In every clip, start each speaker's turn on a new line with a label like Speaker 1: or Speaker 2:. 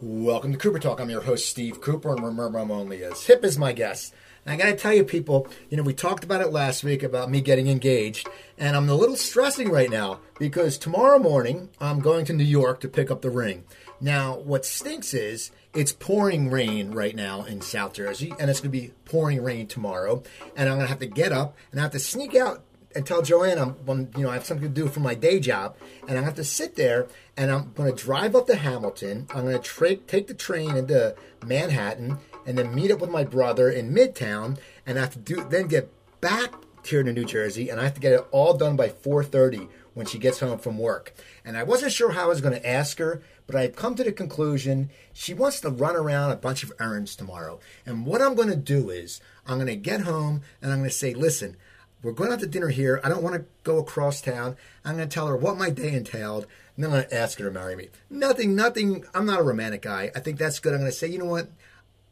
Speaker 1: Welcome to Cooper Talk. I'm your host, Steve Cooper, and remember, I'm only as hip as my guests. And I got to tell you, people, you know, we talked about it last week about me getting engaged, and I'm a little stressing right now because tomorrow morning I'm going to New York to pick up the ring. Now, what stinks is it's pouring rain right now in South Jersey, and it's going to be pouring rain tomorrow. And I'm going to have to get up and I have to sneak out and tell Joanne I'm, when, you know, I have something to do for my day job, and I have to sit there, and I'm going to drive up to Hamilton. I'm going to tra- take the train into Manhattan, and then meet up with my brother in Midtown, and I have to do then get back here to New Jersey, and I have to get it all done by 4:30 when she gets home from work. And I wasn't sure how I was going to ask her, but I've come to the conclusion she wants to run around a bunch of errands tomorrow. And what I'm going to do is I'm going to get home and I'm going to say, listen. We're going out to dinner here. I don't want to go across town. I'm going to tell her what my day entailed, and then I'm going to ask her to marry me. Nothing, nothing. I'm not a romantic guy. I think that's good. I'm going to say, you know what?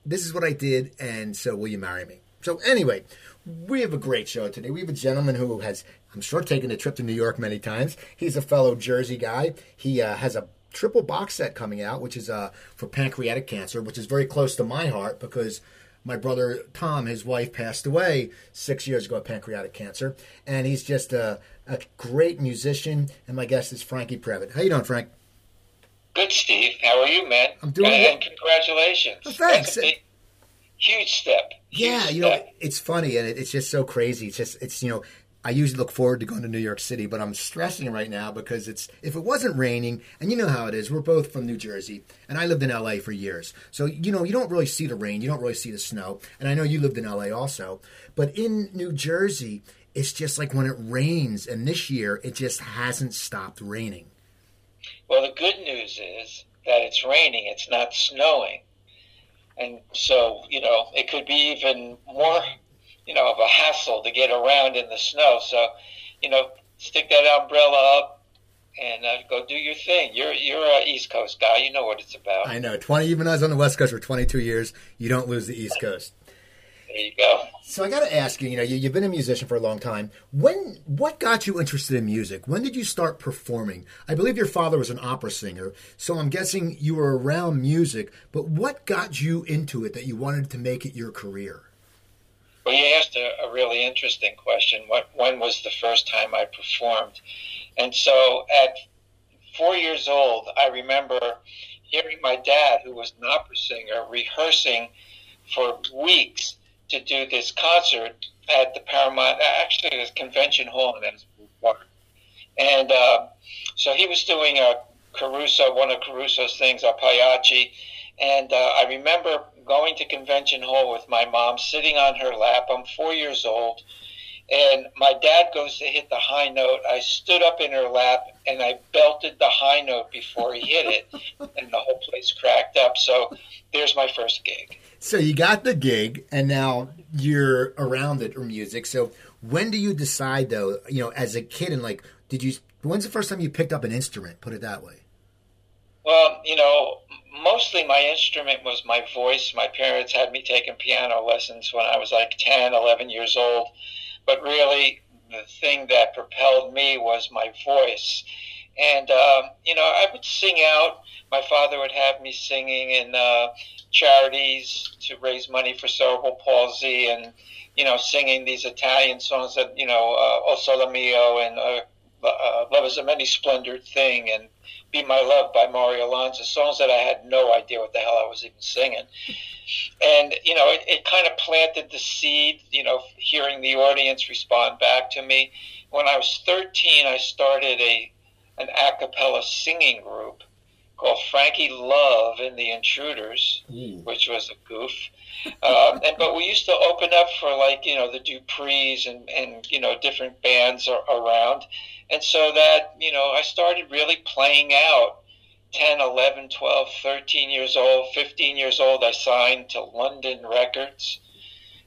Speaker 1: This is what I did, and so will you marry me? So, anyway, we have a great show today. We have a gentleman who has, I'm sure, taken a trip to New York many times. He's a fellow Jersey guy. He uh, has a triple box set coming out, which is uh, for pancreatic cancer, which is very close to my heart because my brother Tom, his wife, passed away six years ago of pancreatic cancer, and he's just a, a great musician. And my guest is Frankie Previte. How you doing, Frank?
Speaker 2: Good, Steve. How are you, man?
Speaker 1: I'm doing
Speaker 2: and,
Speaker 1: well.
Speaker 2: and congratulations.
Speaker 1: Well, thanks.
Speaker 2: A big, huge step. Huge
Speaker 1: Yeah, you know, it's funny and it, it's just so crazy. It's just, it's, you know, I usually look forward to going to New York City, but I'm stressing right now because it's, if it wasn't raining, and you know how it is, we're both from New Jersey, and I lived in LA for years. So, you know, you don't really see the rain, you don't really see the snow, and I know you lived in LA also, but in New Jersey, it's just like when it rains, and this year it just hasn't stopped raining.
Speaker 2: Well, the good news is that it's raining. It's not snowing, and so you know it could be even more, you know, of a hassle to get around in the snow. So, you know, stick that umbrella up and uh, go do your thing. You're you're a East Coast guy. You know what it's about.
Speaker 1: I know, 20, even though I was on the West Coast for 22 years, you don't lose the East Coast.
Speaker 2: There you go.
Speaker 1: So I got to ask you, you know, you, you've been a musician for a long time. When, what got you interested in music? When did you start performing? I believe your father was an opera singer, so I'm guessing you were around music. But what got you into it that you wanted to make it your career?
Speaker 2: Well, you asked a, a really interesting question. What, when was the first time I performed? And so at four years old, I remember hearing my dad, who was an opera singer, rehearsing for weeks to do this concert at the Paramount, actually, it was Convention Hall in Asbury. And uh, so he was doing a Caruso, one of Caruso's things, a Pagliacci. And uh, I remember going to Convention Hall with my mom, sitting on her lap. I'm four years old. And my dad goes to hit the high note. I stood up in her lap and I belted the high note before he hit it, and the whole place cracked up. So there's my first gig.
Speaker 1: So you got the gig, and now you're around it or music. So when do you decide, though, you know, as a kid, and like, did you? When's the first time you picked up an instrument? Put it that way.
Speaker 2: Well, you know, mostly my instrument was my voice. My parents had me taking piano lessons when I was like 10, 11 years old. But really, the thing that propelled me was my voice. And, um, you know, I would sing out. My father would have me singing in uh, charities to raise money for cerebral palsy and, you know, singing these Italian songs that, you know, uh, O Sole Mio and uh, uh, Love is a Many Splendored Thing and Be My Love by Mario Lanza, songs that I had no idea what the hell I was even singing. And, you know, it, it kind of planted the seed, you know, hearing the audience respond back to me. When I was 13, I started a an a cappella singing group called Frankie Love in the Intruders,
Speaker 1: Ooh.
Speaker 2: which was a goof. Um, and but we used to open up for like you know the Duprees and and you know different bands are around, and so that you know I started really playing out. 10, 11, 12, 13 years old, 15 years old, I signed to London Records.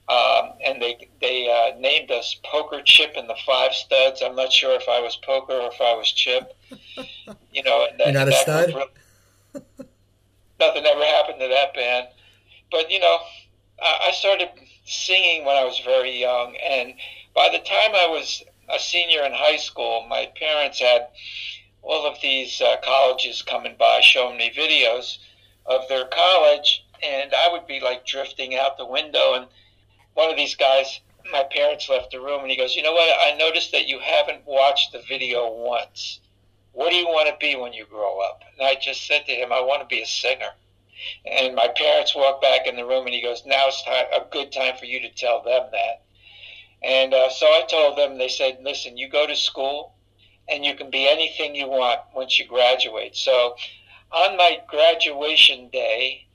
Speaker 2: Um, and they they uh, named us Poker Chip and the Five Studs. I'm not sure if I was Poker or if I was Chip. You know, and that,
Speaker 1: You're not a
Speaker 2: that
Speaker 1: stud?
Speaker 2: group really- nothing ever happened to that band. But you know, I, I started singing when I was very young, and by the time I was a senior in high school, my parents had all of these uh, colleges coming by showing me videos of their college, and I would be like drifting out the window, and one of these guys, my parents left the room, and he goes, "You know what? I noticed that you haven't watched the video once. What do you want to be when you grow up?" And I just said to him, "I want to be a singer." And my parents walked back in the room, and he goes, "Now's time, a good time for you to tell them that." And uh, so I told them. They said, "Listen, you go to school, and you can be anything you want once you graduate." So, on my graduation day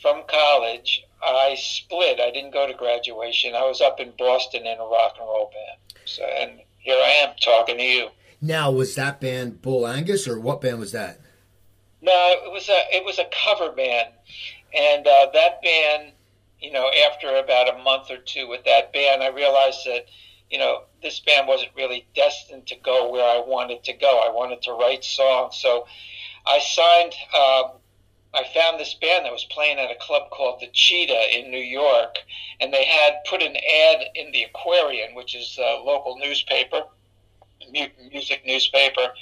Speaker 2: from college, I split. I didn't go to graduation. I was up in Boston in a rock and roll band. So, and here I am talking to you.
Speaker 1: Now, was that band Bull Angus, or what band was that?
Speaker 2: No, it was a it was a cover band, and uh, that band, you know, after about a month or two with that band, I realized that, you know, this band wasn't really destined to go where I wanted to go. I wanted to write songs, so I signed. Um, I found this band that was playing at a club called the Cheetah in New York, and they had put an ad in the Aquarian, which is a local newspaper, music newspaper,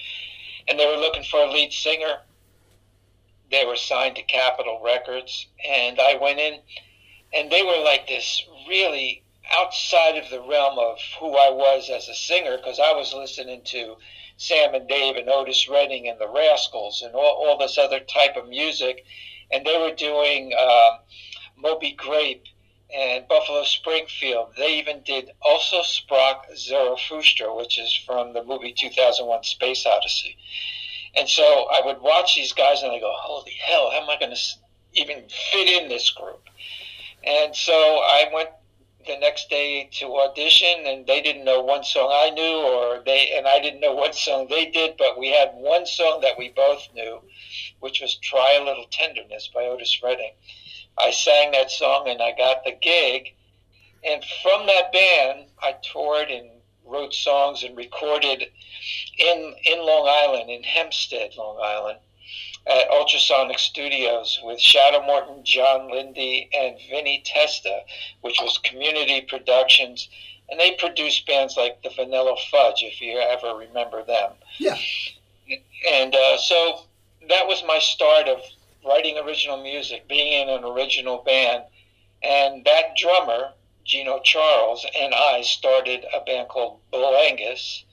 Speaker 2: and they were looking for a lead singer. They were signed to Capitol Records, and I went in, and they were like this really outside of the realm of who I was as a singer because I was listening to Sam and Dave and Otis Redding and the Rascals and all, all this other type of music, and they were doing uh, Moby Grape and Buffalo Springfield. They even did also Sprach Zarathustra, which is from the movie 2001 Space Odyssey. And so I would watch these guys and I go, holy hell, how am I going to even fit in this group? And so I went the next day to audition and they didn't know one song I knew or they and I didn't know what song they did, but we had one song that we both knew, which was Try a Little Tenderness by Otis Redding. I sang that song and I got the gig. And from that band, I toured and wrote songs and recorded in in Long Island, in Hempstead, Long Island, at Ultrasonic Studios with Shadow Morton, John Lindy, and Vinny Testa, which was Community Productions, and they produced bands like the Vanilla Fudge, if you ever remember them.
Speaker 1: Yeah.
Speaker 2: And uh, so that was my start of writing original music, being in an original band, and that drummer Gino Charles and I started a band called Bull Angus,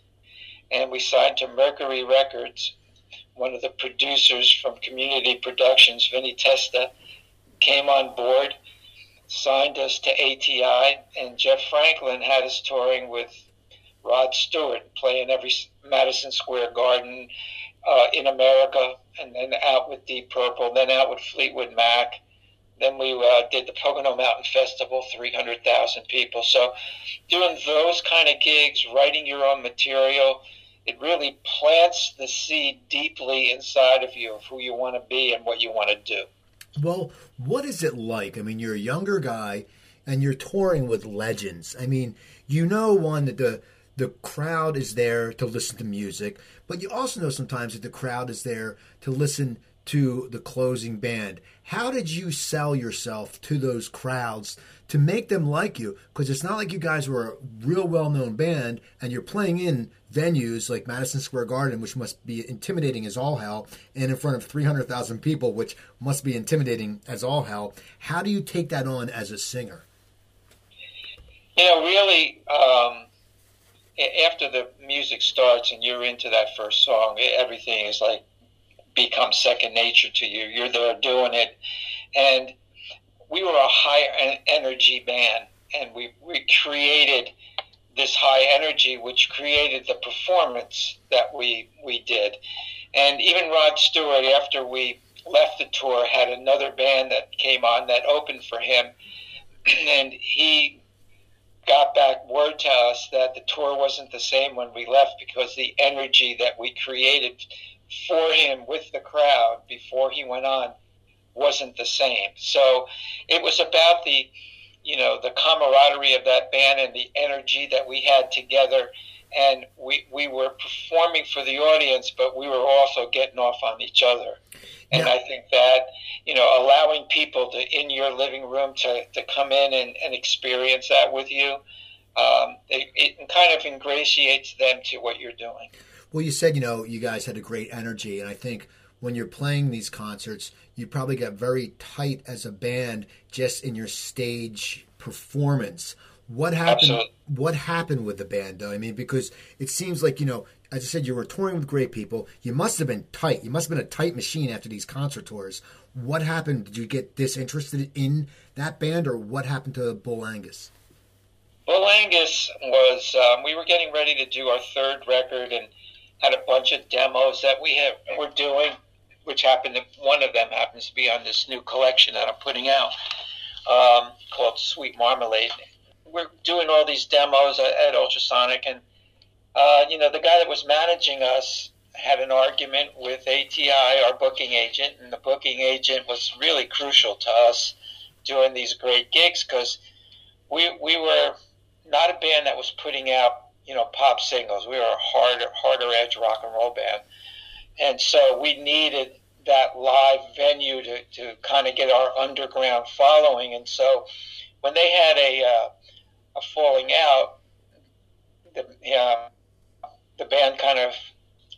Speaker 2: and we signed to Mercury Records. One of the producers from Community Productions, Vinny Testa, came on board, signed us to ATI, and Jeff Franklin had us touring with Rod Stewart, playing every Madison Square Garden uh, in America, and then out with Deep Purple, then out with Fleetwood Mac then we uh, did the Pocono Mountain Festival, 300,000 people. So doing those kind of gigs, writing your own material, it really plants the seed deeply inside of you of who you want to be and what you want to do.
Speaker 1: Well, what is it like? I mean, you're a younger guy and you're touring with legends. I mean, you know, one, that the the crowd is there to listen to music, but you also know sometimes that the crowd is there to listen to the closing band. How did you sell yourself to those crowds to make them like you? Because it's not like you guys were a real well known band and you're playing in venues like Madison Square Garden, which must be intimidating as all hell, and in front of 300,000 people, which must be intimidating as all hell. How do you take that on as a singer?
Speaker 2: You know, really, um, after the music starts and you're into that first song, everything is like becomes second nature to you. You're there doing it, and we were a high energy band, and we we created this high energy, which created the performance that we we did. And even Rod Stewart, after we left the tour, had another band that came on that opened for him, and he got back word to us that the tour wasn't the same when we left because the energy that we created for him with the crowd before he went on wasn't the same. So it was about the, you know, the camaraderie of that band and the energy that we had together. And we, we were performing for the audience, but we were also getting off on each other. And yeah. I think that, you know, allowing people to, in your living room to, to come in and, and experience that with you, um, it, it kind of ingratiates them to what you're doing.
Speaker 1: Well, you said, you know, you guys had a great energy, and I think when you're playing these concerts, you probably got very tight as a band just in your stage performance. What happened?
Speaker 2: Absolutely.
Speaker 1: What happened with the band, though? I mean, because it seems like you know, as I said, you were touring with great people. You must have been tight. You must have been a tight machine after these concert tours. What happened? Did you get disinterested in that band, or what happened to Bull Angus?
Speaker 2: Bull Angus was. Um, we were getting ready to do our third record and had a bunch of demos that we have, were doing, which happened. To, one of them happens to be on this new collection that I'm putting out um, called Sweet Marmalade we're doing all these demos at, at Ultrasonic, and uh, you know, the guy that was managing us had an argument with ATI, our booking agent, and the booking agent was really crucial to us doing these great gigs because we we were not a band that was putting out you know pop singles. We were a harder harder edge rock and roll band, and so we needed that live venue to, to kind of get our underground following. And so when they had a uh, a falling out, the uh, the band kind of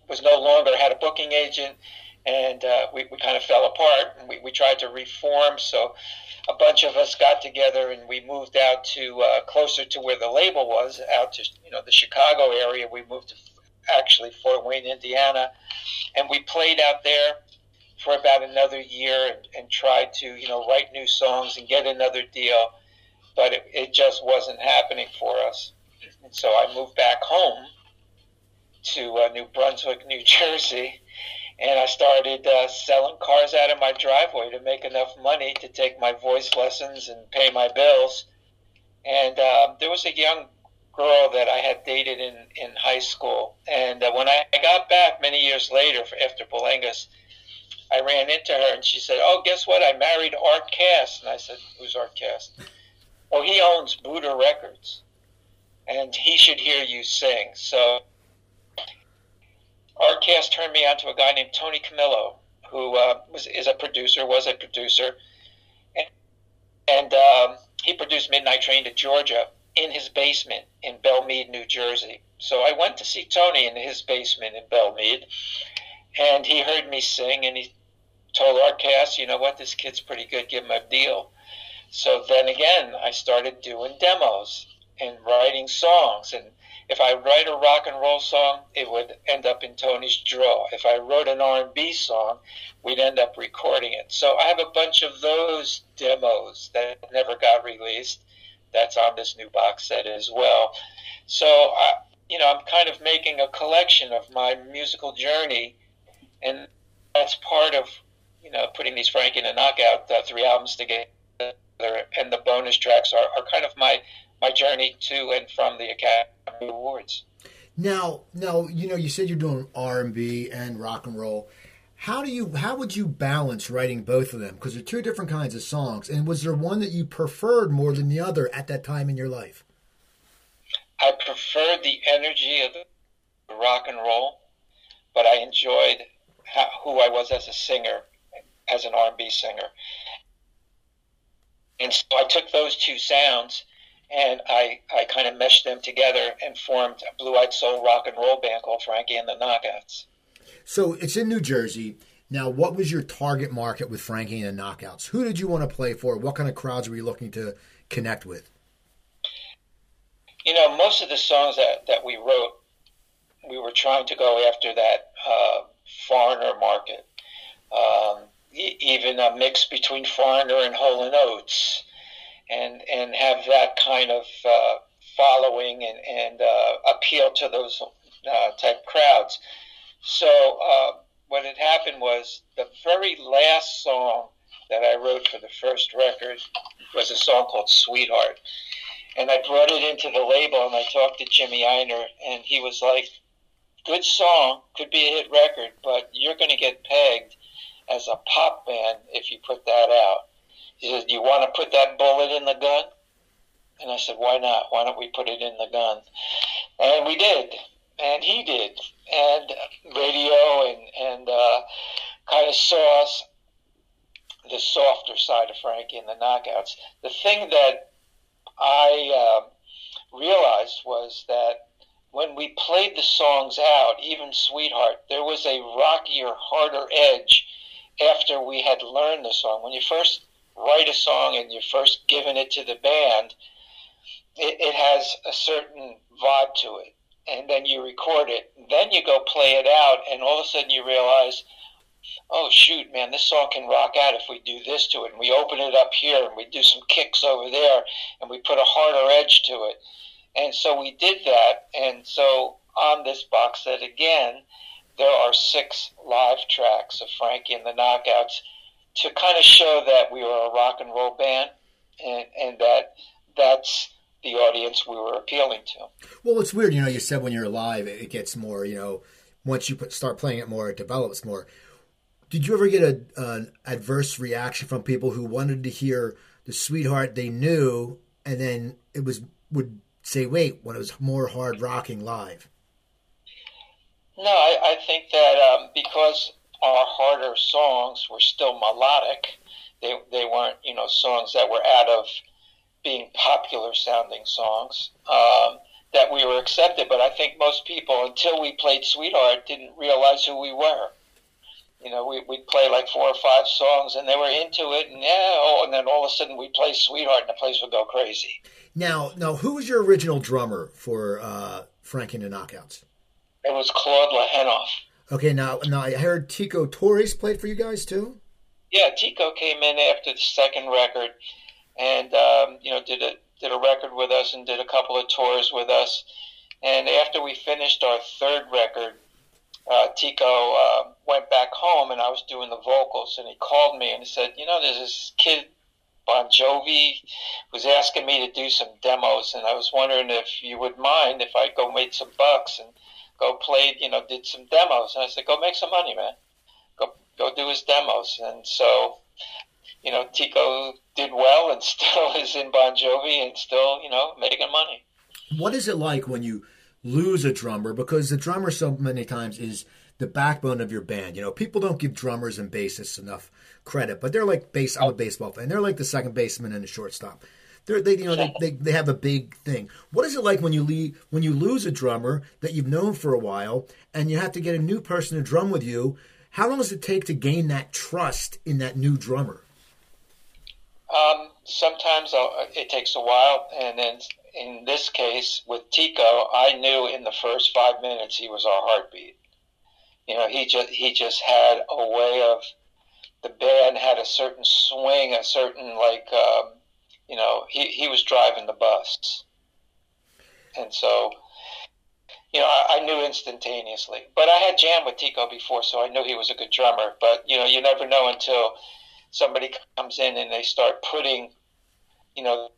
Speaker 2: was no longer had a booking agent, and uh, we, we kind of fell apart. And we, we tried to reform, so a bunch of us got together and we moved out to uh, closer to where the label was, out to you know the Chicago area. We moved to actually Fort Wayne, Indiana, and we played out there for about another year and, and tried to you know write new songs and get another deal but it, it just wasn't happening for us. And so I moved back home to uh, New Brunswick, New Jersey, and I started uh, selling cars out of my driveway to make enough money to take my voice lessons and pay my bills. And uh, there was a young girl that I had dated in, in high school. And uh, when I, I got back many years later after Bull I ran into her and she said, Oh, guess what? I married Art Kass. And I said, Who's Art Kass? Well, he owns Buddah Records, and he should hear you sing. So, Art Kass turned me on to a guy named Tony Camillo, who uh, was is a producer, was a producer, and, and um, he produced Midnight Train to Georgia in his basement in Belle Mead, New Jersey. So I went to see Tony in his basement in Belle Mead, and he heard me sing, and he told Art Kass, you know what, this kid's pretty good, give him a deal. So then again, I started doing demos and writing songs. And if I write a rock and roll song, it would end up in Tony's draw. If I wrote an R&B song, we'd end up recording it. So I have a bunch of those demos that never got released. That's on this new box set as well. So I, you know, I'm kind of making a collection of my musical journey, and that's part of you know putting these Frankie and the Knockout uh, three albums together and the bonus tracks are, are kind of my my journey to and from the Academy Awards.
Speaker 1: Now, now you know you said you're doing R and B and rock and roll. How do you how would you balance writing both of them? Because they're two different kinds of songs. And was there one that you preferred more than the other at that time in your life?
Speaker 2: I preferred the energy of the rock and roll, but I enjoyed how, who I was as a singer, as an R&B singer. And so I took those two sounds and I, I kind of meshed them together and formed a blue eyed soul rock and roll band called Frankie and the Knockouts.
Speaker 1: So it's in New Jersey. Now, what was your target market with Frankie and the Knockouts? Who did you want to play for? What kind of crowds were you looking to connect with?
Speaker 2: You know, most of the songs that, that we wrote, we were trying to go after that uh, foreigner market. Um, even a mix between Foreigner and Hall and Oates, and and have that kind of uh, following and and uh, appeal to those uh, type crowds. So uh, what had happened was the very last song that I wrote for the first record was a song called Sweetheart. And I brought it into the label and I talked to Jimmy Ienner and he was like, good song, could be a hit record, but you're going to get pegged as a pop band if you put that out. He said, You want to put that bullet in the gun? And I said, Why not? Why don't we put it in the gun? And we did. And he did. And radio and, and uh, kind of saw us the softer side of Frankie in the knockouts. The thing that I uh, realized was that when we played the songs out, even Sweetheart, there was a rockier, harder edge after we had learned the song. When you first write a song and you're first giving it to the band, it, it has a certain vibe to it. And then you record it. Then you go play it out, and all of a sudden you realize, oh, shoot, man, this song can rock out if we do this to it. And we open it up here, and we do some kicks over there, and we put a harder edge to it. And so we did that. And so on this box set again, there are six live tracks of Frankie and the Knockouts to kind of show that we were a rock and roll band and, and that that's the audience we were appealing to.
Speaker 1: Well, it's weird, you know. You said when you're live, it gets more. You know, once you put, start playing it more, it develops more. Did you ever get a, an adverse reaction from people who wanted to hear the sweetheart they knew, and then it was would say, "Wait," when it was more hard rocking live?
Speaker 2: No, I, I think that um, because our harder songs were still melodic, they they weren't you know songs that were out of being popular sounding songs. Um, that we were accepted, but I think most people, until we played Sweetheart, didn't realize who we were. You know, we, we'd play like four or five songs and they were into it, and yeah, oh, and then all of a sudden we'd play Sweetheart and the place would go crazy.
Speaker 1: Now, now, who was your original drummer for uh, Frankie and the Knockouts?
Speaker 2: It was Claude LeHenaff.
Speaker 1: Okay, now, now I heard Tico Torres played for you guys too.
Speaker 2: Yeah, Tico came in after the second record, and um, you know did a did a record with us and did a couple of tours with us. And after we finished our third record, uh, Tico uh, went back home, and I was doing the vocals, and he called me and he said, "You know, there's this kid." Bon Jovi was asking me to do some demos, and I was wondering if you would mind if I go make some bucks and go play, you know, did some demos. And I said, go make some money, man. Go go do his demos. And so, you know, Tico did well and still is in Bon Jovi and still, you know, making money.
Speaker 1: What is it like when you lose a drummer? Because the drummer so many times is the backbone of your band. You know, people don't give drummers and bassists enough credit, but they're like base. I'm a baseball fan. They're like the second baseman and the shortstop. They're, they, you know, they, they, they have a big thing. What is it like when you leave, when you lose a drummer that you've known for a while, and you have to get a new person to drum with you? How long does it take to gain that trust in that new drummer?
Speaker 2: Sometimes I'll, it takes a while, and then in this case with Tico, I knew in the first five minutes he was our heartbeat. You know, he just he just had a way of the band had a certain swing, a certain like um, you know he he was driving the bus, and so you know I, I knew instantaneously. But I had jammed with Tico before, so I knew he was a good drummer. But you know you never know until somebody comes in and they start putting you know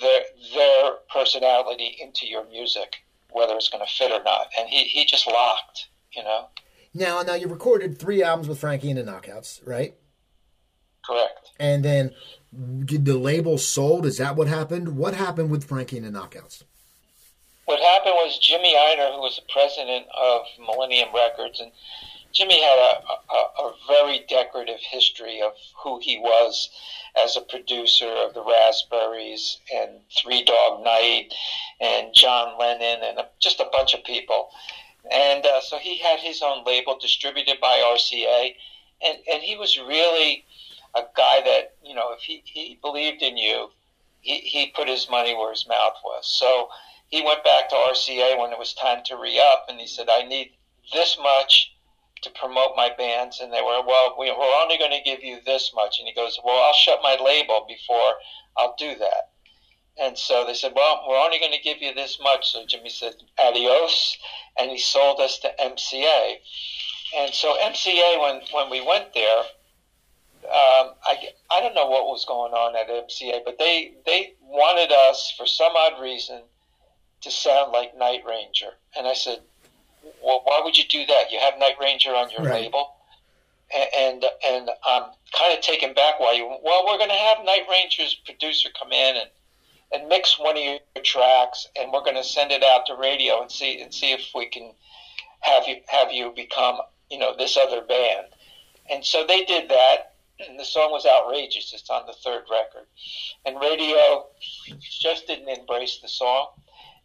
Speaker 2: their their personality into your music, whether it's going to fit or not. And he he just locked, you know.
Speaker 1: Now, now you recorded three albums with Frankie and the Knockouts, right?
Speaker 2: Correct.
Speaker 1: And then did the label sold? Is that what happened? What happened with Frankie and the Knockouts?
Speaker 2: What happened was Jimmy Ienner, who was the president of Millennium Records, and Jimmy had a, a, a very decorative history of who he was as a producer of the Raspberries and Three Dog Night and John Lennon and a, just a bunch of people. And uh, so he had his own label distributed by RCA, and, and he was really a guy that you know if he, he believed in you, he, he put his money where his mouth was. So he went back to RCA when it was time to re up, and he said, "I need this much." To promote my bands, and they were, well, we, we're only going to give you this much. And he goes, well, I'll shut my label before I'll do that. And so they said, well, we're only going to give you this much. So Jimmy said, adios. And he sold us to MCA. And so MCA, when, when we went there, um, I, I don't know what was going on at MCA, but they, they wanted us, for some odd reason, to sound like Night Ranger. And I said, well, why would you do that? You have Night Ranger on your right. label. And, and and I'm kind of taken back why you. Well, we're going to have Night Ranger's producer come in and and mix one of your tracks, and we're going to send it out to radio and see and see if we can have you have you become you know this other band. And so they did that, and the song was outrageous. It's on the third record, and radio just didn't embrace the song,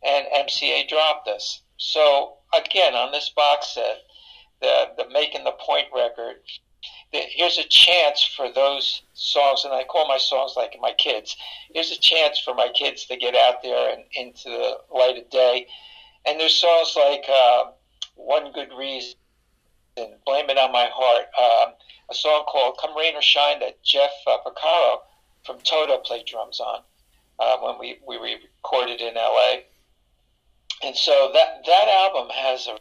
Speaker 2: and MCA dropped us. so again, on this box set, the the making the point record, here's a chance for those songs, and I call my songs like my kids. Here's a chance for my kids to get out there and into the light of day. And there's songs like uh, "One Good Reason," "Blame It on My Heart," um, a song called "Come Rain or Shine" that Jeff uh, Porcaro from Toto played drums on uh, when we we recorded in L.A. And so that that album has a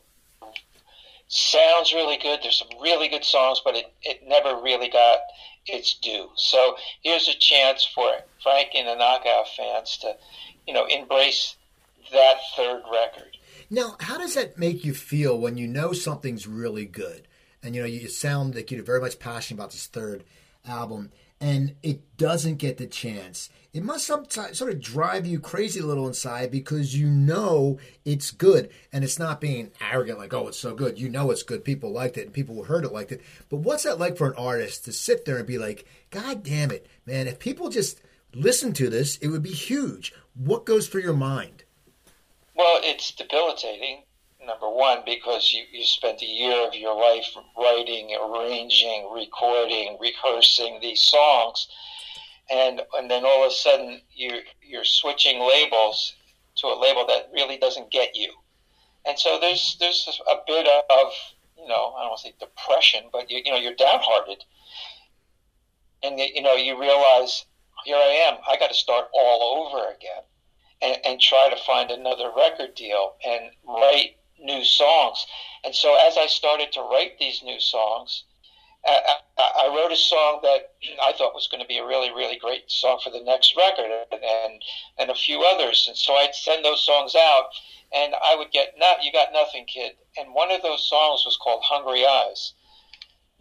Speaker 2: sounds really good. There's some really good songs, but it, it never really got its due. So here's a chance for Frank and the Knockout fans to, you know, embrace that third record.
Speaker 1: Now, how does that make you feel when you know something's really good? And, you know, you sound like you're very much passionate about this third album and it doesn't get the chance, it must sometimes sort of drive you crazy a little inside because you know it's good and it's not being arrogant like, oh, it's so good. You know it's good. People liked it and people who heard it liked it. But what's that like for an artist to sit there and be like, God damn it, man, if people just listen to this, it would be huge. What goes through your mind?
Speaker 2: Well, it's debilitating number one, because you, you spent a year of your life writing, arranging, recording, rehearsing these songs, and and then all of a sudden you're you're switching labels to a label that really doesn't get you, and so there's there's a bit of you know I don't want to say depression, but you you know you're downhearted, and you know you realize here I am, I got to start all over again. And, and, try to find another record deal and write new songs. And so as I started to write these new songs, I, I wrote a song that I thought was going to be a really, really great song for the next record, and, and and a few others. And so I'd send those songs out, and I would get, "No, you got nothing, kid." And one of those songs was called "Hungry Eyes,"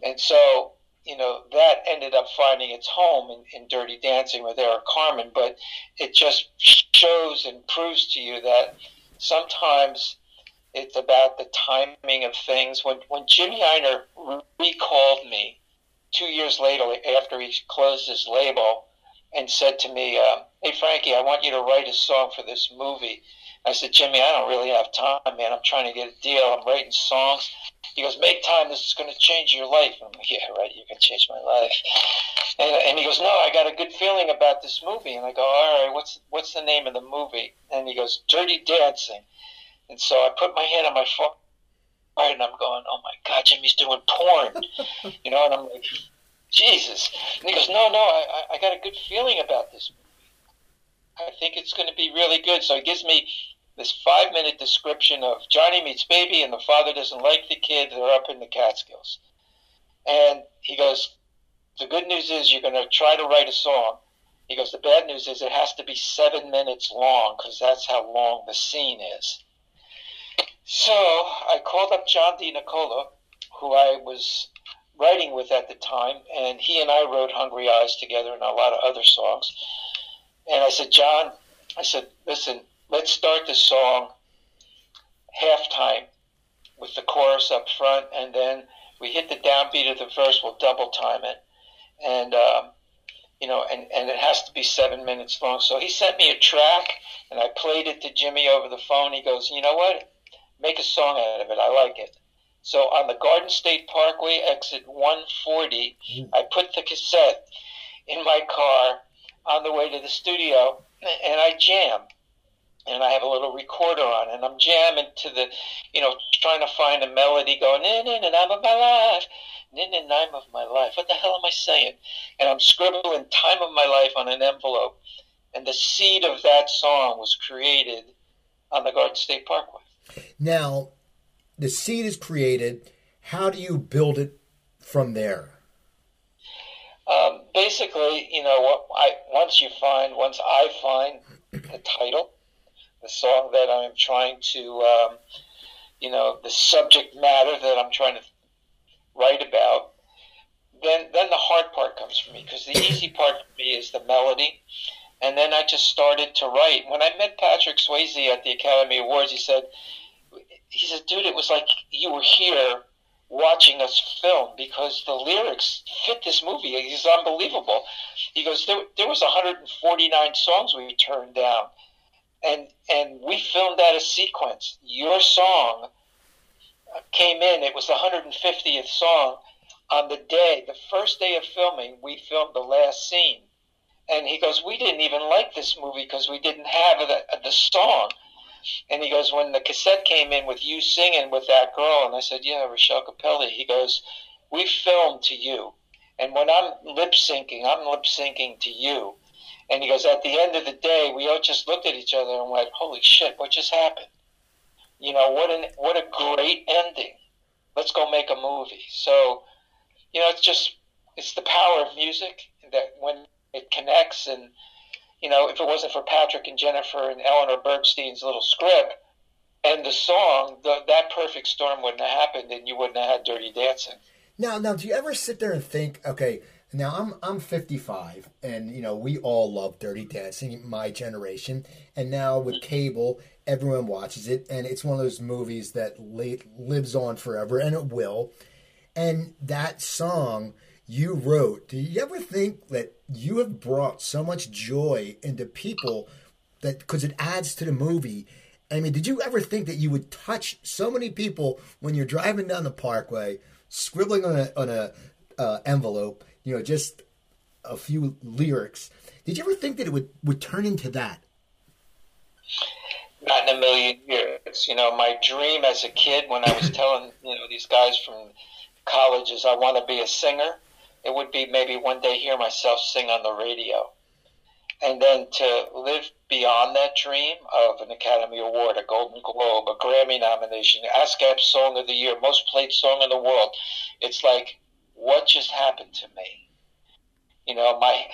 Speaker 2: and so you know that ended up finding its home in, in Dirty Dancing with Eric Carmen. But it just shows and proves to you that sometimes it's about the timing of things. When when Jimmy Ienner recalled me two years later after he closed his label and said to me, uh, "Hey Frankie, I want you to write a song for this movie." I said, "Jimmy, I don't really have time, man. I'm trying to get a deal. I'm writing songs." He goes, "Make time. This is going to change your life." I'm like, "Yeah, right. You can change my life." And, and he goes, "No, I got a good feeling about this movie." And I go, "All right, what's what's the name of the movie?" And he goes, "Dirty Dancing." And so I put my hand on my forehead and I'm going, oh my God, Jimmy's doing porn. you know, and I'm like, Jesus. And he goes, no, no, I, I got a good feeling about this. I think it's going to be really good. So he gives me this five minute description of Johnny meets baby and the father doesn't like the kid. They're up in the Catskills. And he goes, the good news is you're going to try to write a song. He goes, the bad news is it has to be seven minutes long because that's how long the scene is. So I called up John DiNicola, who I was writing with at the time, and he and I wrote Hungry Eyes together and a lot of other songs. And I said, John, I said, listen, let's start the song halftime with the chorus up front, and then we hit the downbeat of the verse, we'll double time it. And, um, you know, and, and it has to be seven minutes long. So he sent me a track, and I played it to Jimmy over the phone. He goes, you know what? Make a song out of it. I like it. So on the Garden State Parkway exit 140, mm. I put the cassette in my car on the way to the studio, and I jam. And I have a little recorder on, and I'm jamming to the, you know, trying to find a melody going, in in and I'm of my life, in and I'm of my life. What the hell am I saying? And I'm scribbling time of my life on an envelope. And the seed of that song was created on the Garden State Parkway.
Speaker 1: Now, the seed is created. How do you build it from there?
Speaker 2: Um, basically, you know, what I once you find, once I find the title, the song that I'm trying to, um, you know, the subject matter that I'm trying to write about, then then the hard part comes for me because the easy part for me is the melody, and then I just started to write. When I met Patrick Swayze at the Academy Awards, he said, he said, dude, it was like you were here watching us film because the lyrics fit this movie. It's unbelievable. He goes, there, there was 149 songs we turned down. and and we filmed that as sequence. Your song came in. It was the 150th song on the day, the first day of filming. We filmed the last scene, and he goes, "We didn't even like this movie because we didn't have the, the song." And he goes, "When the cassette came in with you singing with that girl," and I said, "Yeah, Rachelle Capelli." He goes, "We filmed to you." And when I'm lip syncing, I'm lip syncing to you. And he goes, at the end of the day, we all just looked at each other and went, holy shit, what just happened? You know, what an what a great ending. Let's go make a movie. So, you know, it's just it's the power of music that when it connects and you know, if it wasn't for Patrick and Jennifer and Eleanor Bergstein's little script and the song, the, that perfect storm wouldn't have happened and you wouldn't have had Dirty Dancing.
Speaker 1: Now, now, do you ever sit there and think, okay, now I'm I'm 55, and you know we all love Dirty Dancing, my generation, and now with cable, everyone watches it, and it's one of those movies that lives on forever, and it will. And that song you wrote, do you ever think that you have brought so much joy into people that because it adds to the movie? I mean, did you ever think that you would touch so many people when you're driving down the parkway? scribbling on a on a uh, envelope, you know, just a few lyrics. Did you ever think that it would would turn into that?
Speaker 2: Not in a million years. You know, my dream as a kid when I was telling you know these guys from colleges I want to be a singer. It would be maybe one day hear myself sing on the radio and then to live beyond that dream of an Academy Award, a Golden Globe, a Grammy nomination, ASCAP Song of the Year, most played song in the world, it's like, what just happened to me? You know, my,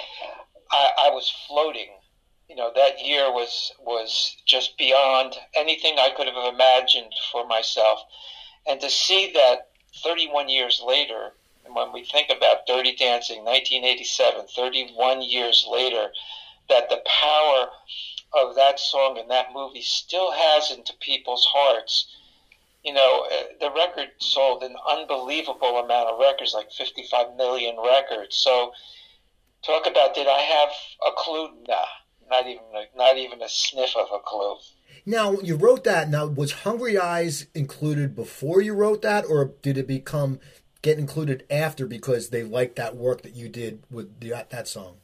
Speaker 2: I, I was floating. You know, that year was was just beyond anything I could have imagined for myself, and to see that 31 years later, when we think about Dirty Dancing, 1987, 31 years later that the power of that song and that movie still has into people's hearts. You know, uh, the record sold an unbelievable amount of records, like 55 million records. So, talk about did I have a clue? Nah, not even a, not even a sniff of a clue.
Speaker 1: Now you wrote that. Now was Hungry Eyes included before you wrote that, or did it become get included after because they liked that work that you did with the, that song?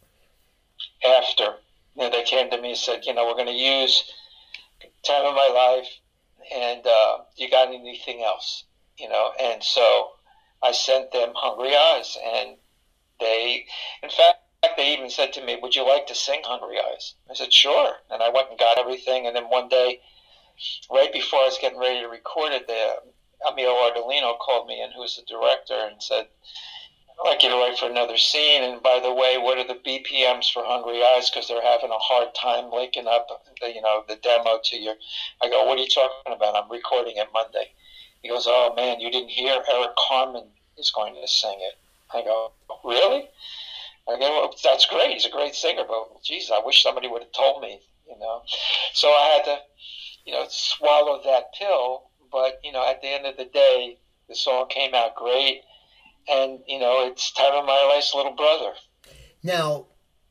Speaker 2: after. You know, they came to me and said, you know, we're going to use time of my life, and uh, you got anything else? You know, and so I sent them Hungry Eyes, and they, in fact, they even said to me, "Would you like to sing Hungry Eyes?" I said, "Sure." And I went and got everything, and then one day, right before I was getting ready to record it, the Emilio Ardolino called me in, who was the director, and said, I'd like you to write for another scene. And by the way, what are the BPMs for Hungry Eyes? Because they're having a hard time linking up, the, you know, the demo to your. I go, what are you talking about? I'm recording it Monday. He goes, oh man, you didn't hear Eric Carmen is going to sing it. I go, really? I go, well, that's great. He's a great singer, but geez, I wish somebody would have told me, you know. So I had to, you know, swallow that pill. But you know, at the end of the day, the song came out great and you know it's time of my life's little brother.
Speaker 1: Now,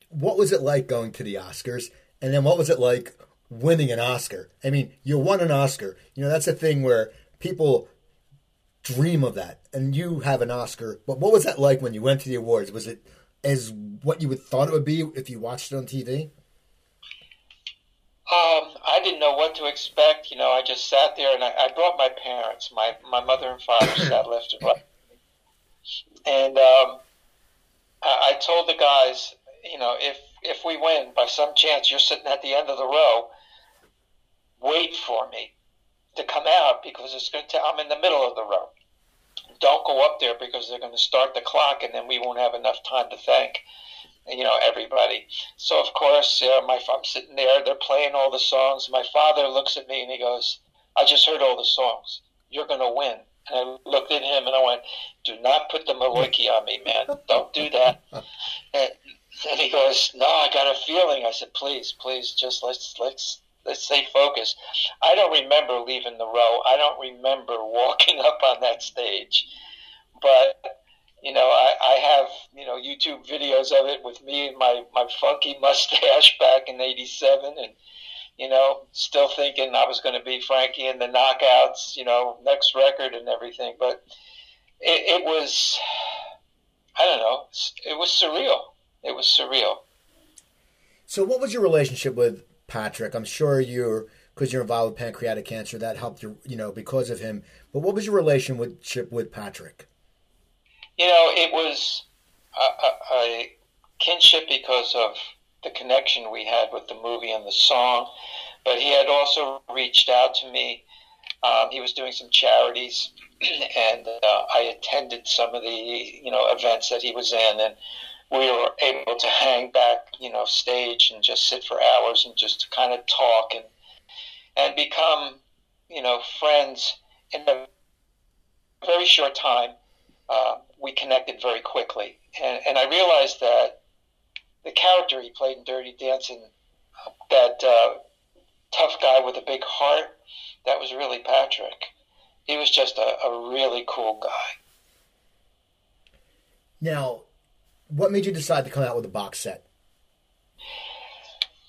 Speaker 1: what was it like going to the Oscars, and then what was it like winning an Oscar? I mean, you won an Oscar. You know that's a thing where people dream of that, and you have an Oscar. But what was that like when you went to the awards? Was it as what you would thought it would be if you watched it on TV?
Speaker 2: Um, I didn't know what to expect. You know, I just sat there and I, I brought my parents. My my mother and father sat left and right and um, I, I told the guys, you know, if if we win by some chance, you're sitting at the end of the row. Wait for me to come out because it's going to. I'm in the middle of the row. Don't go up there because they're going to start the clock, and then we won't have enough time to thank you know everybody. So of course, uh, my I'm sitting there. They're playing all the songs. My father looks at me and he goes, "I just heard all the songs. You're going to win." And I looked at him and I went, "Do not put the Maloiki on me, man. Don't do that." And, and he goes, "No, I got a feeling." I said, "Please, please, just let's let's let's stay focused." I don't remember leaving the row. I don't remember walking up on that stage, but you know, I, I have you know YouTube videos of it with me and my my funky mustache back in '87 and you know, still thinking I was going to be Frankie in the knockouts, you know, next record and everything. But it, it was, I don't know, it was surreal. It was surreal.
Speaker 1: So, what was your relationship with Patrick? I'm sure you're because you're involved with pancreatic cancer that helped you, you know, because of him. But what was your relationship with Patrick?
Speaker 2: You know, it was a, a, kinship because of the connection we had with the movie and the song. But he had also reached out to me. Um, he was doing some charities, and uh, I attended some of the you know events that he was in, and we were able to hang back, you know, stage and just sit for hours and just kind of talk and and become, you know, friends in a very short time. Uh, we connected very quickly, and and I realized that the character he played in Dirty Dancing, that uh, tough guy with a big heart, that was really Patrick. He was just a, a really cool guy.
Speaker 1: Now, what made you decide to come out with a box set?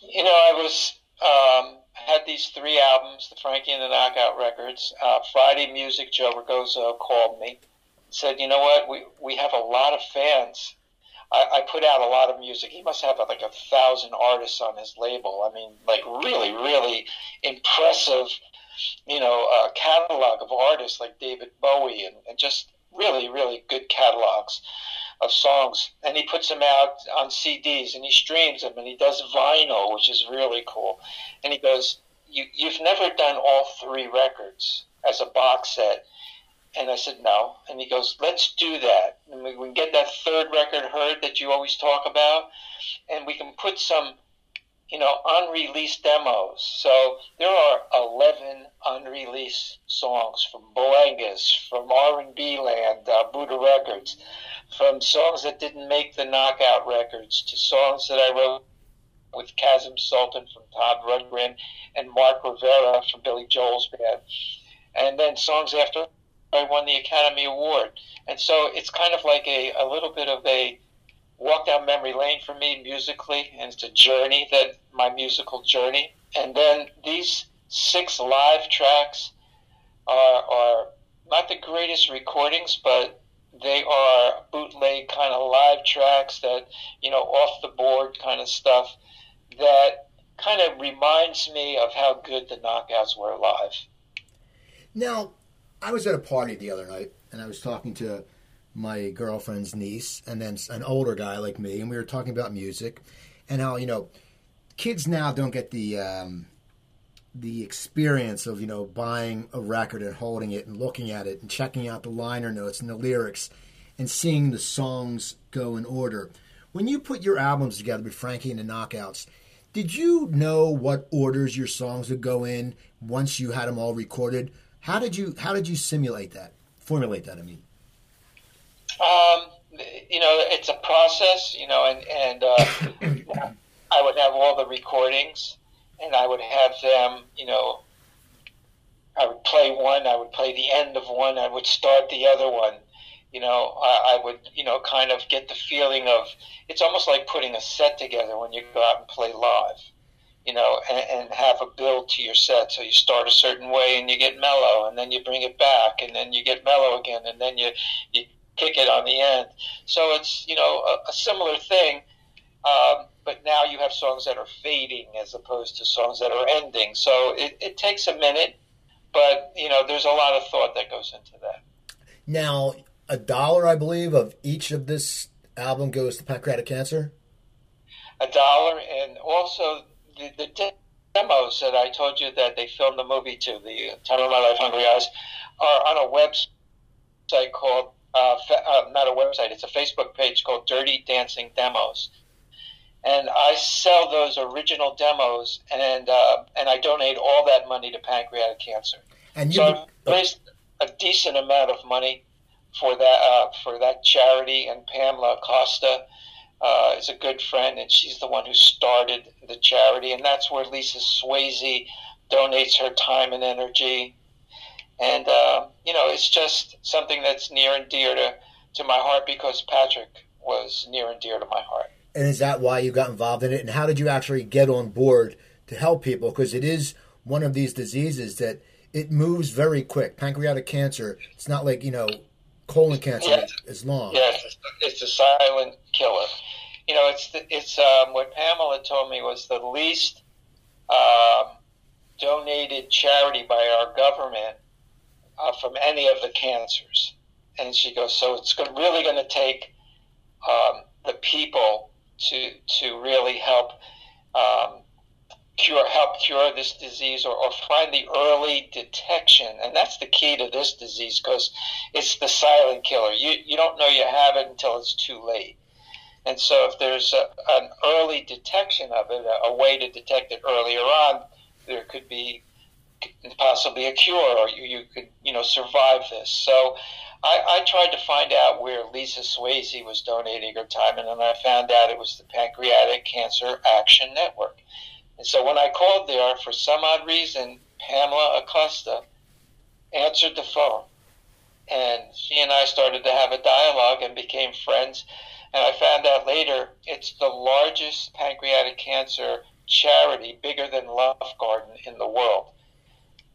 Speaker 2: You know, I was um, had these three albums, the Frankie and the Knockout records. Uh, Friday Music, Joe Reagoso called me, said, "You know what? We we have a lot of fans I, I put out a lot of music. He must have like a thousand artists on his label. I mean, like really, really impressive, you know, uh, catalog of artists like David Bowie and, and just really, really good catalogs of songs. And he puts them out on CDs and he streams them and he does vinyl, which is really cool. And he goes, you, You've never done all three records as a box set and I said, no. And he goes, let's do that. And we can get that third record heard that you always talk about, and we can put some, you know, unreleased demos. So there are 11 unreleased songs from Boangus, from R&B Land, uh, Buddah Records, from songs that didn't make the knockout records to songs that I wrote with Kasim Sultan from Todd Rundgren and Mark Rivera from Billy Joel's band. And then songs after I won the Academy Award. And so it's kind of like a, a little bit of a walk down memory lane for me musically, and it's a journey that my musical journey. And then these six live tracks are, are not the greatest recordings, but they are bootleg kind of live tracks that, you know, off the board kind of stuff that kind of reminds me of how good the knockouts were live.
Speaker 1: Now, I was at a party the other night, and I was talking to my girlfriend's niece, and then an older guy like me, and we were talking about music, and how you know, kids now don't get the um, the experience of you know buying a record and holding it and looking at it and checking out the liner notes and the lyrics, and seeing the songs go in order. When you put your albums together with Frankie and the Knockouts, did you know what orders your songs would go in once you had them all recorded? How did you how did you simulate that? Formulate that, I mean.
Speaker 2: Um, you know, it's a process, you know, and and uh, I would have all the recordings, and I would have them, you know. I would play one, I would play the end of one, I would start the other one. You know, I, I would, you know, kind of get the feeling of it's almost like putting a set together when you go out and play live you know, and, and, have a build to your set. So you start a certain way and you get mellow, and then you bring it back, and then you get mellow again, and then you you kick it on the end. So it's you know a, a similar thing, um, but now you have songs that are fading as opposed to songs that are ending. So it, it takes a minute, but you know there's a lot of thought that goes into that.
Speaker 1: Now, a dollar, I believe, of each of this album goes to pancreatic cancer.
Speaker 2: A dollar, and also the, the demos that I told you that they filmed the movie to, the Time of My Life, Hungry Eyes, are on a website called, uh, uh, not a website, it's a Facebook page called Dirty Dancing Demos. And I sell those original demos, and uh, and I donate all that money to pancreatic cancer. And you, so I raised a decent amount of money for that uh, for that charity. And Pamela Acosta, uh, is a good friend, and she's the one who started the charity, and that's where Lisa Swayze donates her time and energy. And uh, you know, it's just something that's near and dear to to my heart because Patrick was near and dear to my heart.
Speaker 1: And is that why you got involved in it? And how did you actually get on board to help people because it is one of these diseases that it moves very quick. Pancreatic cancer, it's not like, you know, colon cancer yes. is long.
Speaker 2: Yes, it's a silent killer. You know, it's it's um, what Pamela told me was the least um, donated charity by our government uh, from any of the cancers. And she goes, so it's really going to take um, the people to to really help um, cure help cure this disease or, or find the early detection. And that's the key to this disease because it's the silent killer. You you don't know you have it until it's too late. And so if there's a, an early detection of it a, a way to detect it earlier on there could be possibly a cure or you, you could you know survive this. So I, I tried to find out where Lisa Swayze was donating her time, and then I found out it was the Pancreatic Cancer Action Network. And so when I called there, for some odd reason, Pamela Acosta answered the phone. And she and I started to have a dialogue and became friends. And I found out later it's the largest pancreatic cancer charity, bigger than Love Garden in the world.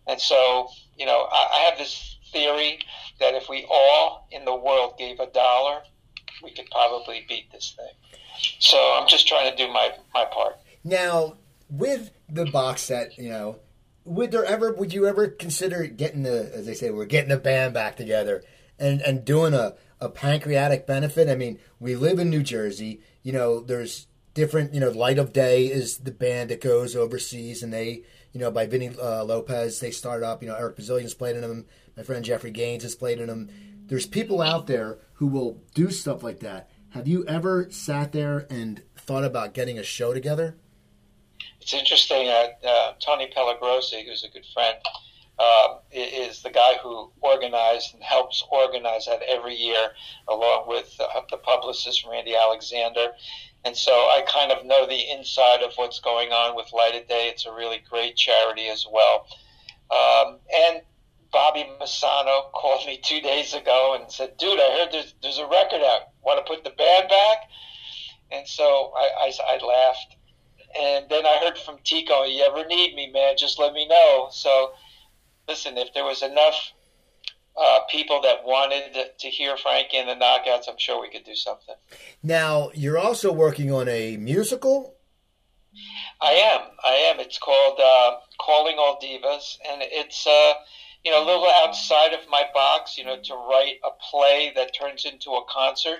Speaker 2: And so, you know, I, have this theory that if we all in the world gave a dollar, we could probably beat this thing. So I'm just trying to do my, my part.
Speaker 1: Now, with the box set, you know, would there ever would you ever consider getting the as they say we're getting the band back together and and doing a a pancreatic benefit? I mean, we live in New Jersey. You know, there's different. You know, Light of Day is the band that goes overseas, and they you know by Vini uh, Lopez they start up. You know, Eric Bazilian's played in them. My friend Jeffrey Gaines has played in them. There's people out there who will do stuff like that. Have you ever sat there and thought about getting a show together?
Speaker 2: It's interesting. Uh, uh, Tony Pallagrosi, who's a good friend, uh, is the guy who organized and helps organize that every year, along with uh, the publicist Randy Alexander. And so I kind of know the inside of what's going on with Light of Day. It's a really great charity as well. Um, and Bobby Massano called me two days ago and said, "Dude, I heard there's, there's a record out. Want to put the band back?" And so I, I, I laughed and then I heard from Tico, you ever need me, man, just let me know. So, listen, if there was enough uh, people that wanted to hear Frankie and the Knockouts, I'm sure we could do something.
Speaker 1: Now, you're also working on a musical?
Speaker 2: I am. I am. It's called uh, Calling All Divas, and it's. Uh, you know, a little outside of my box, you know, to write a play that turns into a concert.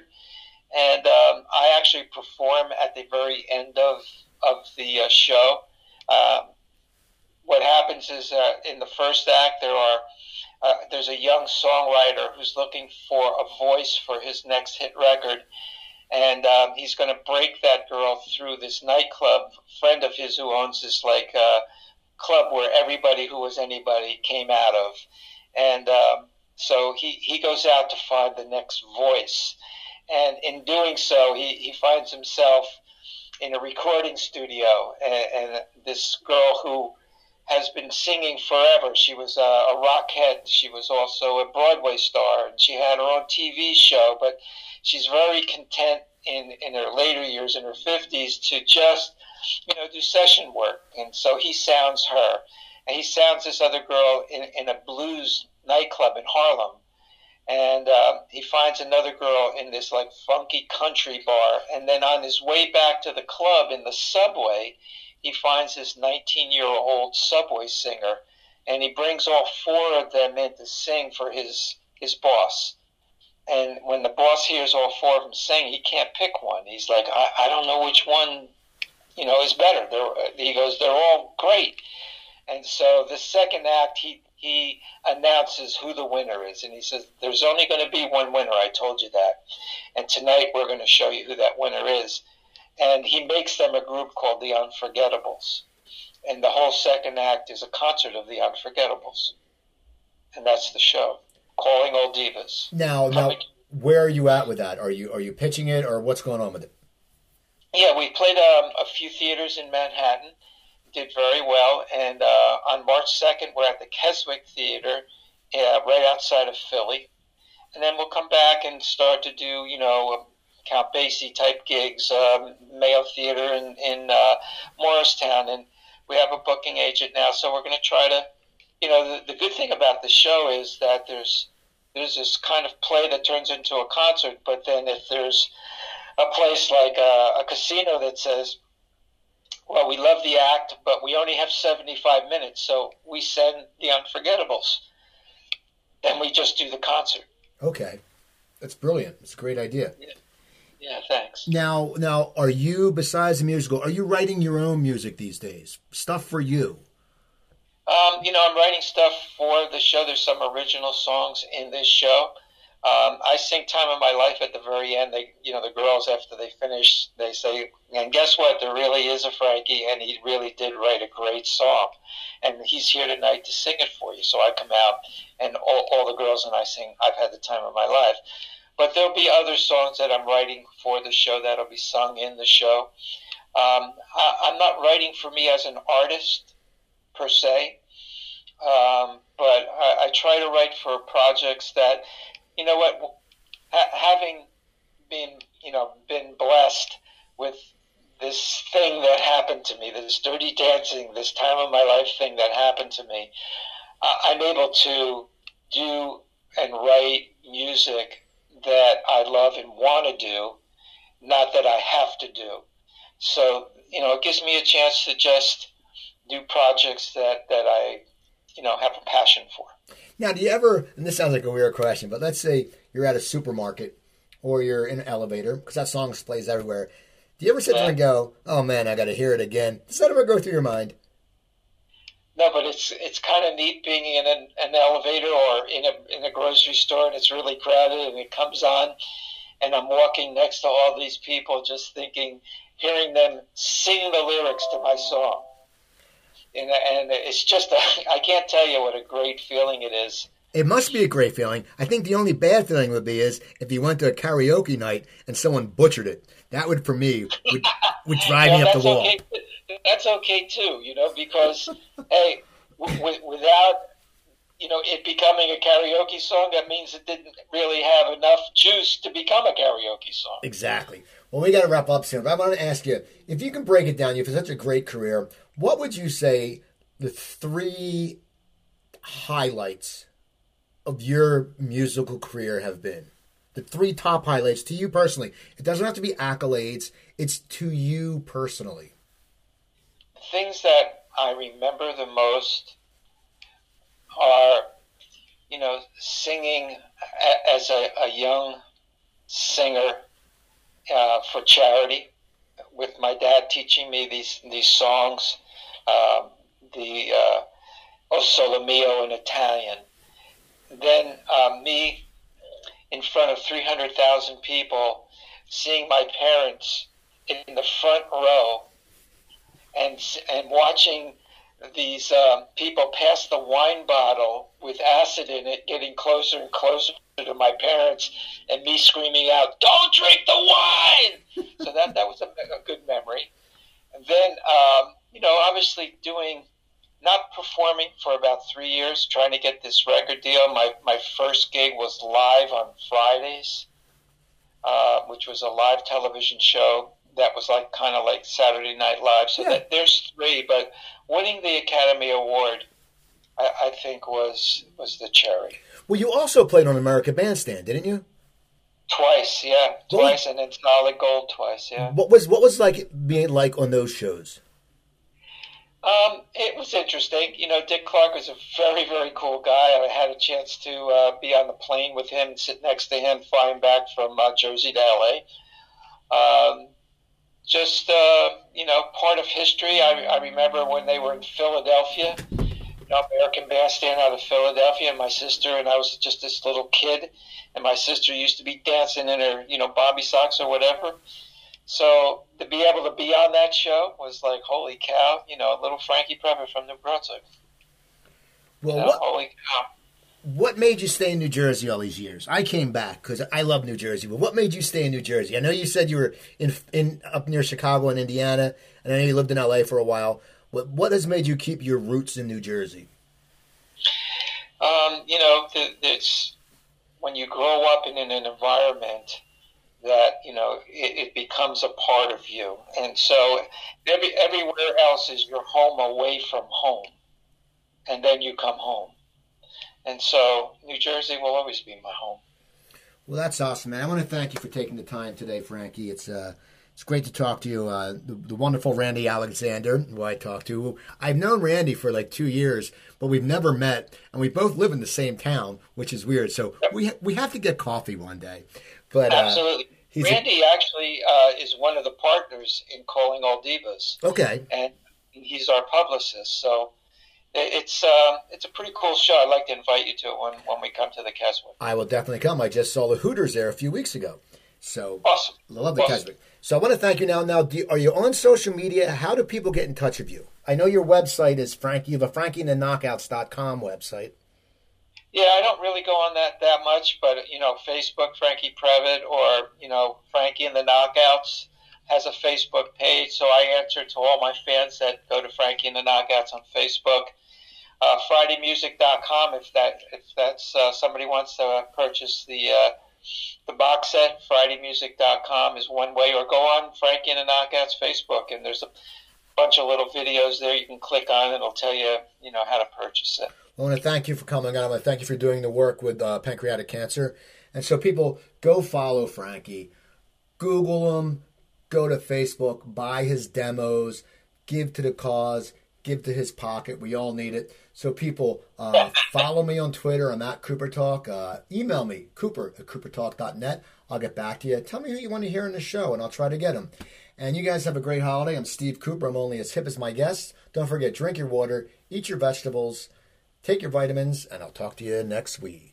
Speaker 2: And um, I actually perform at the very end of of the uh, show. Um, what happens is uh, in the first act there are uh, there's a young songwriter who's looking for a voice for his next hit record, and um, he's going to break that girl through this nightclub. Friend of his who owns this like uh, club where everybody who was anybody came out of, and um, so he he goes out to find the next voice, and in doing so he he finds himself in a recording studio, and, and this girl who has been singing forever. She was a, a rockhead. She was also a Broadway star, and she had her own TV show. But she's very content in in her later years, in her fifties, to just you know do session work. And so he sounds her, and he sounds this other girl in in a blues nightclub in Harlem and um, he finds another girl in this like funky country bar. And then on his way back to the club in the subway he finds this 19 year old subway singer. And he brings all four of them in to sing for his his boss. And when the boss hears all four of them sing he can't pick one. He's like i, I don't know which one you know is better. They're, he goes they're all great. And so the second act he he announces who the winner is. And he says, There's only going to be one winner. I told you that. And tonight we're going to show you who that winner is. And he makes them a group called the Unforgettables. And the whole second act is a concert of the Unforgettables. And that's the show. Calling All Divas.
Speaker 1: Now, now where are you at with that? Are you are you pitching it or what's going on with it?
Speaker 2: Yeah, we played um, a few theaters in Manhattan did very well. And uh, on March 2nd, we're at the Keswick Theater, uh, right outside of Philly. And then we'll come back and start to do, you know, Count Basie type gigs, um, Mayo Theater in, in uh, Morristown. And we have a booking agent now, so we're going to try to, you know, the, the good thing about the show is that there's there's this kind of play that turns into a concert, but then if there's a place like a, a casino that says, well, we love the act, but we only have 75 minutes, so we send the unforgettables. Then we just do the concert.
Speaker 1: Okay. That's brilliant. It's a great idea.
Speaker 2: Yeah. Yeah, thanks.
Speaker 1: Now, now, are you besides the musical? Are you writing your own music these days? Stuff for you?
Speaker 2: Um, you know, I'm writing stuff for the show. There's some original songs in this show. Um, I sing "Time of My Life" at the very end. They, you know, the girls after they finish, they say, "And guess what? There really is a Frankie, and he really did write a great song, and he's here tonight to sing it for you." So I come out, and all, all the girls and I sing, "I've had the time of my life." But there'll be other songs that I'm writing for the show that'll be sung in the show. Um, I, I'm not writing for me as an artist per se, um, but I, I try to write for projects that, you know what, having been, you know, been blessed with this thing that happened to me, this dirty dancing, this time of my life thing that happened to me, I'm able to do and write music that I love and want to do, not that I have to do. So, you know, it gives me a chance to just do projects that, that I, you know, have a passion for.
Speaker 1: Now, do you ever, and this sounds like a weird question, but let's say you're at a supermarket or you're in an elevator, because that song plays everywhere. Do you ever sit there and uh. go, oh man, I got to hear it again? Does that ever go through your mind?
Speaker 2: No, but it's it's kind of neat being in an, an elevator or in a in a grocery store and it's really crowded and it comes on, and I'm walking next to all these people, just thinking, hearing them sing the lyrics to my song, and and it's just a, I can't tell you what a great feeling it is.
Speaker 1: It must be a great feeling. I think the only bad feeling would be is if you went to a karaoke night and someone butchered it. That would, for me, would, would drive me up the wall.
Speaker 2: Okay that's okay too, you know, because hey, w- without you know it becoming a karaoke song, that means it didn't really have enough juice to become a karaoke song.
Speaker 1: Exactly. Well, we got to wrap up soon, but I want to ask you if you can break it down. You've had such a great career. What would you say the three highlights of your musical career have been? The three top highlights to you personally. It doesn't have to be accolades. It's to you personally
Speaker 2: things that I remember the most are, you know, singing as a, a young singer uh, for charity, with my dad teaching me these these songs, um, the uh, O Sole Mio in Italian. Then uh, me in front of 300,000 people, seeing my parents in the front row and and watching these um, people pass the wine bottle with acid in it, getting closer and closer to my parents, and me screaming out, "Don't drink the wine!" so that that was a, a good memory. And then, um, you know, obviously doing not performing for about three years, trying to get this record deal. My my first gig was live on Fridays, uh, which was a live television show that was like kind of like Saturday Night Live. So yeah. that, there's three, but winning the Academy Award, I, I, think was was the cherry.
Speaker 1: Well, you also played on American Bandstand, didn't you?
Speaker 2: Twice, yeah, twice, and then Solid Gold twice, yeah.
Speaker 1: What was what was like being like on those shows?
Speaker 2: Um, it was interesting. You know, Dick Clark was a very, very cool guy. I had a chance to uh, be on the plane with him, sit next to him, flying back from uh, Jersey to LA. Um, just uh, you know part of history. I, I remember when they were in Philadelphia, you know, American Bandstand out of Philadelphia, and my sister and I was just this little kid, and my sister used to be dancing in her you know bobby socks or whatever. So to be able to be on that show was like holy cow, you know, a little Frankie Previte from New Brunswick.
Speaker 1: Well, you know, holy cow what made you stay in New Jersey all these years? I came back because I love New Jersey. But what made you stay in New Jersey? I know you said you were in in up near Chicago and Indiana, and I know you lived in LA for a while. What what has made you keep your roots in New Jersey?
Speaker 2: Um, you know, it's when you grow up in an environment that you know it, it, becomes a part of you, and so every everywhere else is your home away from home, and then you come home, and so New Jersey will always be my home.
Speaker 1: Well, that's awesome, man. I want to thank you for taking the time today, Frankie. It's uh, it's great to talk to you. Uh, the, the, wonderful Randy Alexander, who I talked to. I've known Randy for like two years, but we've never met, and we both live in the same town, which is weird. So we we have to get coffee one day. But
Speaker 2: uh, absolutely, Randy a, actually uh, is one of the partners in Calling All Divas.
Speaker 1: Okay,
Speaker 2: and he's our publicist. So it's uh, it's a pretty cool show. I'd like to invite you to it when, when we come to the Keswick.
Speaker 1: I will definitely come. I just saw the Hooters there a few weeks ago. So
Speaker 2: awesome.
Speaker 1: I love the awesome. Keswick. So I want to thank you now. Now, you, are you on social media? How do people get in touch with you? I know your website is Frankie. You have a FrankieandtheKnockouts.com website.
Speaker 2: Yeah, I don't really go on that that much, but you know, Facebook Frankie Previte or you know Frankie and the Knockouts has a Facebook page, so I answer to all my fans that go to Frankie and the Knockouts on Facebook. Uh, FridayMusic.com if that if that's uh, somebody wants to purchase the uh, the box set, FridayMusic.com is one way, or go on Frankie and the Knockouts Facebook, and there's a bunch of little videos there you can click on, and it'll tell you, you know, how to purchase it.
Speaker 1: I want to thank you for coming on. I want to thank you for doing the work with uh, pancreatic cancer. And so, people, go follow Frankie, Google him, go to Facebook, buy his demos, give to the cause, give to his pocket. We all need it. So, people, uh, follow me on Twitter. I'm at Cooper Talk. Uh, email me, cooper at coopertalk.net. I'll get back to you. Tell me who you want to hear in the show, and I'll try to get them. And you guys have a great holiday. I'm Steve Cooper. I'm only as hip as my guests. Don't forget, drink your water, eat your vegetables, take your vitamins, and I'll talk to you next week.